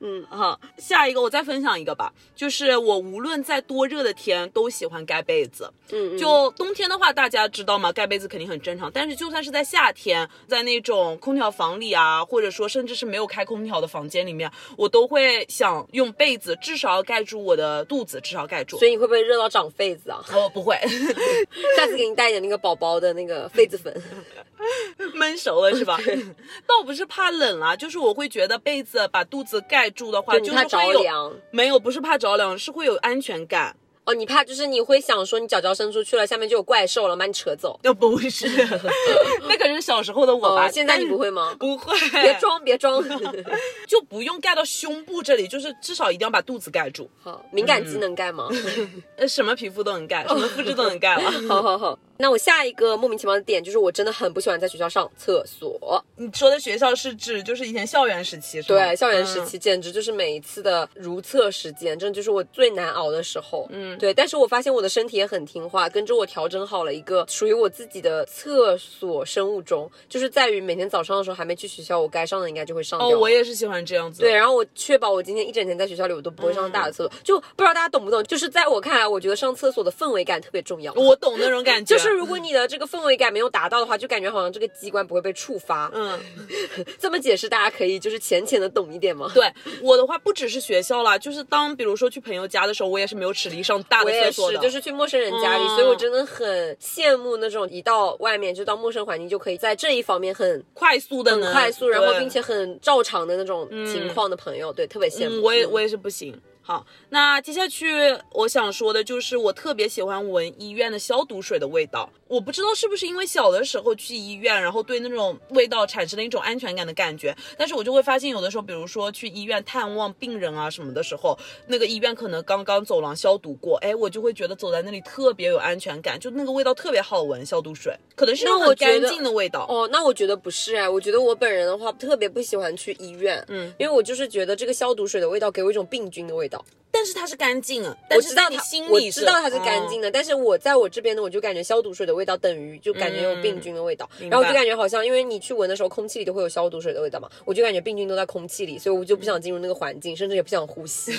嗯，好，下一个我再分享一个吧，就是我无论在多热的天都喜欢盖被子。嗯，就冬天的话，大家知道吗？盖被子肯定很正常，但是就算是在夏天，在那种空调房里啊，或者说甚至是没有开空调的房间里面，我都会想用被子至少要盖住我的肚子，至少盖住。所以你会不会热到长痱子啊？哦，不会，下次给你带一点那个宝宝的那个痱子粉，闷熟了是吧？倒不是怕冷啊，就是我会觉得被子把肚子盖。住的话，就是着凉，没有，不是怕着凉，是会有安全感。哦，你怕就是你会想说，你脚脚伸出去了，下面就有怪兽了，把你扯走。那不是，那可是小时候的我吧？现在你不会吗？不会，别装，别装，就不用盖到胸部这里，就是至少一定要把肚子盖住。好，敏感肌能盖吗？呃，什么皮肤都能盖，什么肤质都能盖了。好好好。那我下一个莫名其妙的点就是，我真的很不喜欢在学校上厕所。你说的学校是指就是以前校园时期，是吗？对，校园时期简直就是每一次的如厕时间，真的就是我最难熬的时候。嗯，对。但是我发现我的身体也很听话，跟着我调整好了一个属于我自己的厕所生物钟，就是在于每天早上的时候还没去学校，我该上的应该就会上掉。哦，我也是喜欢这样子。对，然后我确保我今天一整天在学校里我都不会上大的厕所，就不知道大家懂不懂？就是在我看来，我觉得上厕所的氛围感特别重要。我懂那种感觉，就是如果你的这个。氛围感没有达到的话，就感觉好像这个机关不会被触发。嗯，这么解释大家可以就是浅浅的懂一点吗？对我的话，不只是学校啦，就是当比如说去朋友家的时候，我也是没有齿力上大的厕所的，就是去陌生人家里，所以我真的很羡慕那种一到外面就到陌生环境就可以在这一方面很快速的、很快速，然后并且很照常的那种情况的朋友，对，特别羡慕。我也我也是不行。好，那接下去我想说的就是，我特别喜欢闻医院的消毒水的味道。我不知道是不是因为小的时候去医院，然后对那种味道产生了一种安全感的感觉，但是我就会发现有的时候，比如说去医院探望病人啊什么的时候，那个医院可能刚刚走廊消毒过，哎，我就会觉得走在那里特别有安全感，就那个味道特别好闻，消毒水可能是很干净的味道。哦，那我觉得不是哎，我觉得我本人的话特别不喜欢去医院，嗯，因为我就是觉得这个消毒水的味道给我一种病菌的味道。但是它是干净啊，我知道你心里知道它是干净的，但是我在我这边呢，我就感觉消毒水的味道等于就感觉有病菌的味道，然后我就感觉好像因为你去闻的时候，空气里都会有消毒水的味道嘛，我就感觉病菌都在空气里，所以我就不想进入那个环境，甚至也不想呼吸。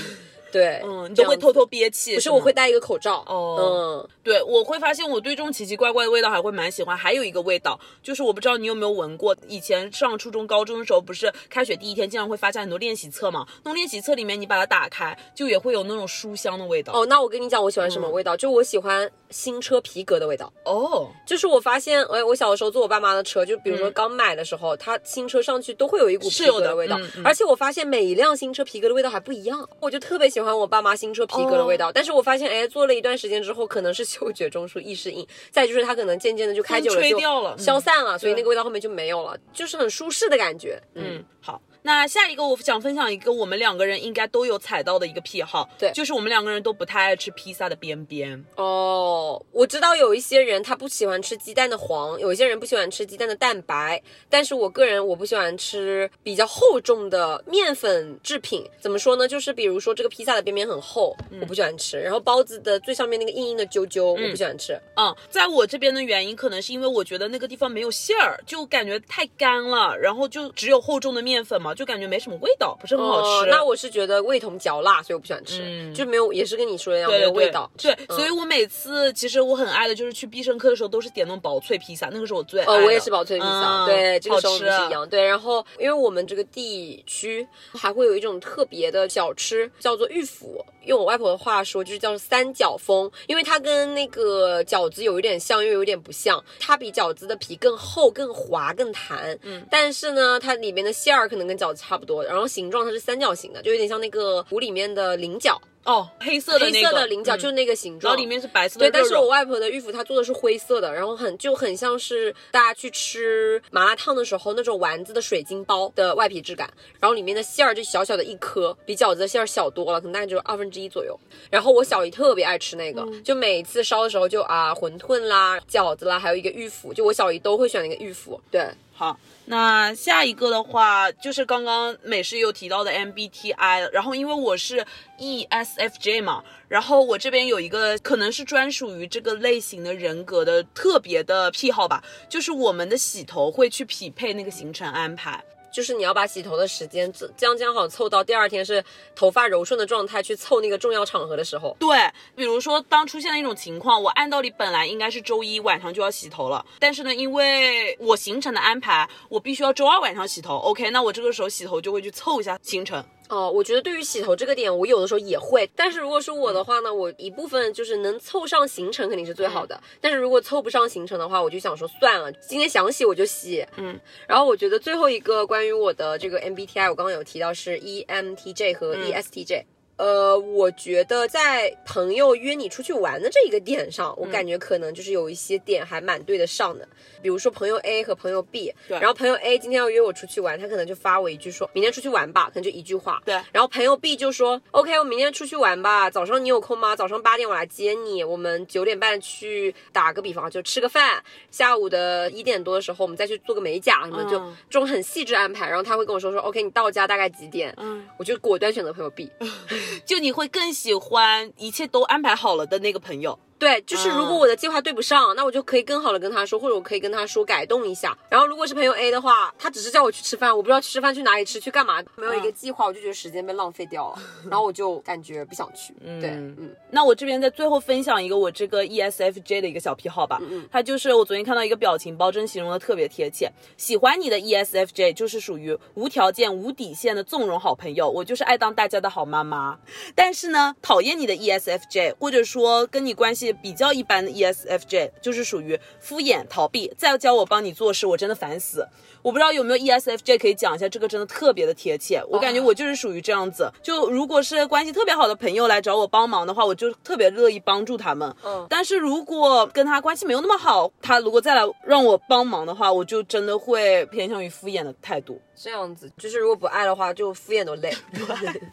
对，嗯，你都会偷偷憋气。不是，我会戴一个口罩。哦，嗯，对，我会发现我对这种奇奇怪怪的味道还会蛮喜欢。还有一个味道，就是我不知道你有没有闻过，以前上初中、高中的时候，不是开学第一天经常会发下很多练习册嘛？那种练习册里面，你把它打开，就也会有那种书香的味道。哦，那我跟你讲，我喜欢什么味道？就我喜欢新车皮革的味道。哦，就是我发现，哎，我小的时候坐我爸妈的车，就比如说刚买的时候，它新车上去都会有一股皮革的味道，而且我发现每一辆新车皮革的味道还不一样，我就特别喜欢我爸妈新车。皮革的味道，但是我发现，哎，做了一段时间之后，可能是嗅觉中枢意识硬，再就是它可能渐渐的就开久了就消散了，所以那个味道后面就没有了，就是很舒适的感觉。嗯，好。那下一个我想分享一个我们两个人应该都有踩到的一个癖好，对，就是我们两个人都不太爱吃披萨的边边。哦，我知道有一些人他不喜欢吃鸡蛋的黄，有一些人不喜欢吃鸡蛋的蛋白，但是我个人我不喜欢吃比较厚重的面粉制品。怎么说呢？就是比如说这个披萨的边边很厚，我不喜欢吃。然后包子的最上面那个硬硬的揪揪，我不喜欢吃。嗯，在我这边的原因可能是因为我觉得那个地方没有馅儿，就感觉太干了，然后就只有厚重的面粉嘛。就感觉没什么味道，不是很好吃。那我是觉得味同嚼蜡，所以我不喜欢吃，就没有，也是跟你说一样没有味道。对，所以我每次其实我很爱的就是去必胜客的时候，都是点那种薄脆披萨，那个是我最爱。哦，我也是薄脆披萨，对，这个时候不是一样。对，然后因为我们这个地区还会有一种特别的小吃，叫做玉府。用我外婆的话说，就是叫三角风，因为它跟那个饺子有一点像，又有点不像。它比饺子的皮更厚、更滑、更弹。嗯，但是呢，它里面的馅儿可能跟饺子差不多，然后形状它是三角形的，就有点像那个湖里面的菱角。哦，黑色的黑色的菱角就是那个形状，然后里面是白色的。对，但是我外婆的玉府她做的是灰色的，然后很就很像是大家去吃麻辣烫的时候那种丸子的水晶包的外皮质感，然后里面的馅儿就小小的一颗，比饺子的馅儿小多了，可能大概只有二分之一左右。然后我小姨特别爱吃那个，就每次烧的时候就啊馄饨啦、饺子啦，还有一个玉府，就我小姨都会选那个玉府。对，好。那下一个的话，就是刚刚美式又提到的 MBTI，然后因为我是 ESFJ 嘛，然后我这边有一个可能是专属于这个类型的人格的特别的癖好吧，就是我们的洗头会去匹配那个行程安排。就是你要把洗头的时间将将好凑到第二天是头发柔顺的状态去凑那个重要场合的时候。对，比如说当出现了一种情况，我按道理本来应该是周一晚上就要洗头了，但是呢，因为我行程的安排，我必须要周二晚上洗头。OK，那我这个时候洗头就会去凑一下行程。哦，我觉得对于洗头这个点，我有的时候也会。但是如果是我的话呢，我一部分就是能凑上行程肯定是最好的。但是如果凑不上行程的话，我就想说算了，今天想洗我就洗。嗯。然后我觉得最后一个关于我的这个 MBTI，我刚刚有提到是 ENTJ 和 ESTJ。呃，我觉得在朋友约你出去玩的这一个点上，我感觉可能就是有一些点还蛮对得上的。比如说朋友 A 和朋友 B，对，然后朋友 A 今天要约我出去玩，他可能就发我一句说明天出去玩吧，可能就一句话。对，然后朋友 B 就说 OK，我明天出去玩吧，早上你有空吗？早上八点我来接你，我们九点半去打个比方就吃个饭，下午的一点多的时候我们再去做个美甲什么，就这种很细致安排。然后他会跟我说说 OK，你到家大概几点？嗯，我就果断选择朋友 B。就你会更喜欢一切都安排好了的那个朋友。对，就是如果我的计划对不上，那我就可以更好的跟他说，或者我可以跟他说改动一下。然后如果是朋友 A 的话，他只是叫我去吃饭，我不知道吃饭去哪里吃，去干嘛，没有一个计划，我就觉得时间被浪费掉了，然后我就感觉不想去。对，嗯，那我这边在最后分享一个我这个 ESFJ 的一个小癖好吧，嗯嗯，它就是我昨天看到一个表情包，真形容的特别贴切。喜欢你的 ESFJ 就是属于无条件、无底线的纵容好朋友，我就是爱当大家的好妈妈。但是呢，讨厌你的 ESFJ 或者说跟你关系。系比较一般的 E ESFJ，就是属于敷衍逃避，再教我帮你做事，我真的烦死。我不知道有没有 E ESFJ 可以讲一下，这个真的特别的贴切。我感觉我就是属于这样子，就如果是关系特别好的朋友来找我帮忙的话，我就特别乐意帮助他们。嗯但是如果跟他关系没有那么好，他如果再来让我帮忙的话，我就真的会偏向于敷衍的态度。这样子，就是如果不爱的话，就敷衍都累。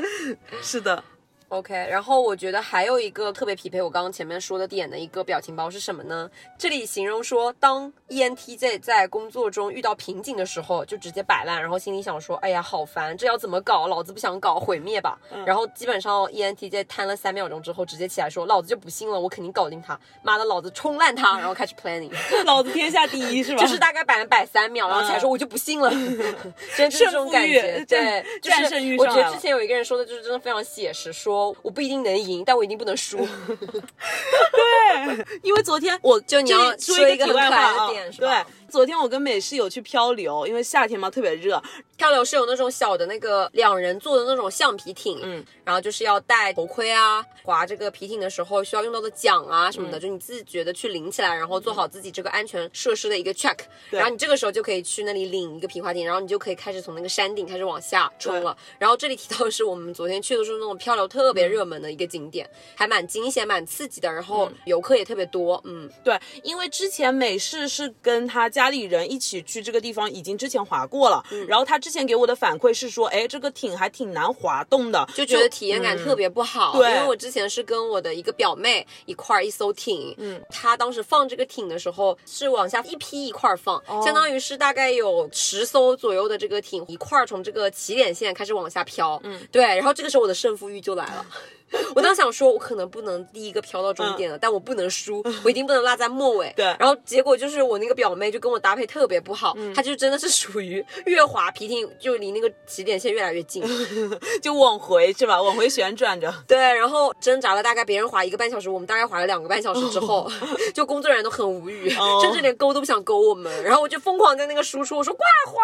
是的，OK，然后我觉得还有一个特别匹配我刚刚前面说的点的一个表情包是什么呢？这里形容说，当 E ENTJ 在工作中遇到瓶颈的时候，就直接摆烂，然后心里想说，哎呀，好烦，这要怎么搞？老子不想搞，毁灭吧。然后基本上 E ENTJ 瘫了三秒钟之后，直接起来说，老子就不信了，我肯定搞定他，妈的，老子冲烂他，然后开始 planning。老子天下第一是吧？就是大概摆了摆三秒，然后起来说我就不信了，真的是这种感觉。对，就是战胜欲我觉得之前有一个人说的就是真的非常写实，说我不一定能赢，但我一定不能输。对因为昨天我就你要说一个很可爱的点是吧对，昨天我跟美式有去漂流，因为夏天嘛特别热，漂流是有那种小的那个两人坐的那种橡皮艇，嗯，然后就是要戴头盔啊，划这个皮艇的时候需要用到的桨啊什么的，嗯。就你自觉的去领起来，然后做好自己这个安全设施的一个 check，对。然后你这个时候就可以去那里领一个皮划艇，然后你就可以开始从那个山顶开始往下冲了。然后这里提到的是我们昨天去的是那种漂流特别热门的一个景点，还蛮惊险、蛮刺激的，然后游客也特别多，嗯，对，因为之前美式是跟他家里人一起去这个地方，已经之前滑过了，嗯。然后他之前给我的反馈是说，哎，这个艇还挺难滑动的，就觉得体验感特别不好。对。因为我之前是跟我的一个表妹一块儿一艘艇，嗯，她当时放这个艇的时候是往下一批一块儿放，相当于是大概有十艘左右的这个艇一块儿从这个起点线开始往下飘，嗯，对，然后这个时候我的胜负欲就来了。我当时想说，我可能不能第一个飘到终点了，但我不能输，我一定不能落在末尾。对然后结果就是我那个表妹就跟我搭配特别不好，她就真的是属于 越滑皮艇就离那个起点线越来越近。就往回是吧？往回旋转着。对，然后挣扎了大概别人滑一个半小时，我们大概滑了两个半小时之后，就工作人员都很无语，哦甚至连勾都不想勾我们。然后我就疯狂在那个输出，我说快滑，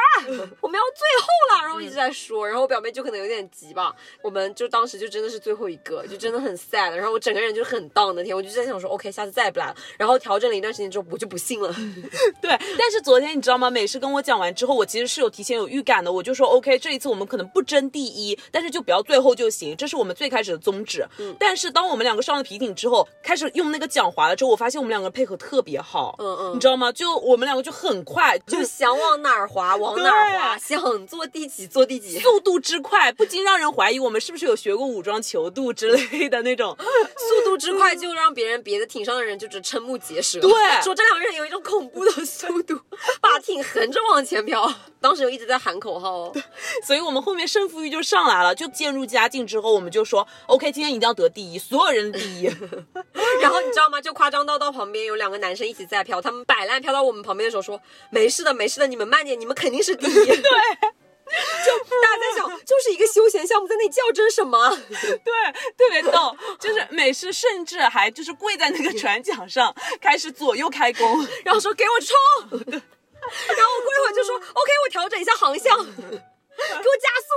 我们要最后了，然后一直在说。然后我表妹就可能有点急吧，我们就当时就真的是最后一个，就真的很 sad。然后我整个人就很 down 那天，我就在想说，OK，下次再也不来了。然后调整了一段时间之后，我就不信了。对，但是昨天你知道吗？美式跟我讲完之后，我其实是有提前有预感的，我就说 OK，这一次我们可能不争第一，但是就不要最后就行，这是我们最开始的宗旨。嗯，但是当我们两个上了皮艇之后，开始用那个桨划了之后，我发现我们两个配合特别好。嗯嗯你知道吗？就我们两个就很快，就就想往哪儿滑往哪儿滑，想坐第几坐第几。速度之快，不禁让人怀疑我们是不是有学过武装球度之类的那种。速度之快，就让别人别的艇上的人就只瞠目结舌。对说这两个人有一种恐怖的速度，把艇横着往前飘。当时就一直在喊口号哦。所以我们后面胜负欲就上来了，就渐入佳境之后，我们就说 OK，今天一定要得第一，所有人第一。然后你知道吗？就夸张到到旁边有两个男生一起在飘，他们摆烂飘到我们旁边的时候说：“没事的，没事的，你们慢点，你们肯定是第一。”对。就休闲项目，在那里较真什么？对，特别逗，就是美式甚至还就是跪在那个 船桨上，开始左右开弓，然后说给我冲，然后我过一会儿就说 OK，我调整一下航向，给我加速。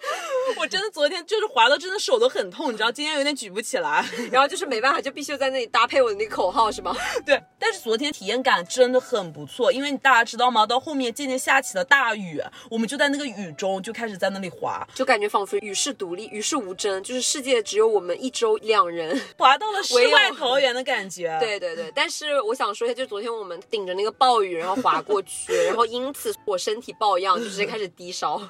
我真的昨天就是滑到真的手都很痛，你知道，今天有点举不起来。然后就是没办法，就必须在那里搭配我的那个口号，是吗？对，但是昨天体验感真的很不错，因为你大家知道吗？到后面渐渐下起了大雨，我们就在那个雨中就开始在那里滑，就感觉仿佛与世独立、与世无争，就是世界只有我们一周两人。滑到了世外桃源的感觉。，对对对，但是我想说一下，就昨天我们顶着那个暴雨，然后滑过去，然后因此我身体抱恙，就直接开始低烧。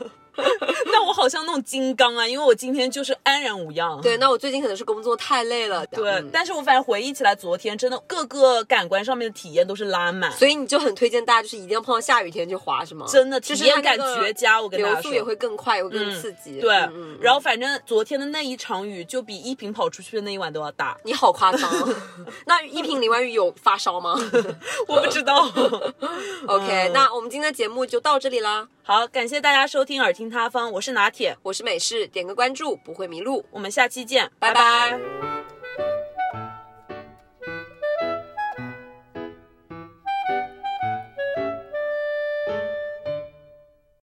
那我好像那种金刚啊，因为我今天就是安然无恙。对，那我最近可能是工作太累了。对，嗯但是我反正回忆起来，昨天真的各个感官上面的体验都是拉满。所以你就很推荐大家，就是一定要碰到下雨天去滑，是吗？真的就是体验感绝佳我跟大家说流速也会更快，也会更刺激。对，然后反正昨天的那一场雨就比依萍跑出去的那一晚都要大。你好夸张啊！那一瓶淋完雨有发烧吗 我不知道。？OK，那我们今天的节目就到这里啦。好，感谢大家收听耳听他方，我是拿铁，我是美式，点个关注不会迷路。我们下期见，拜拜。拜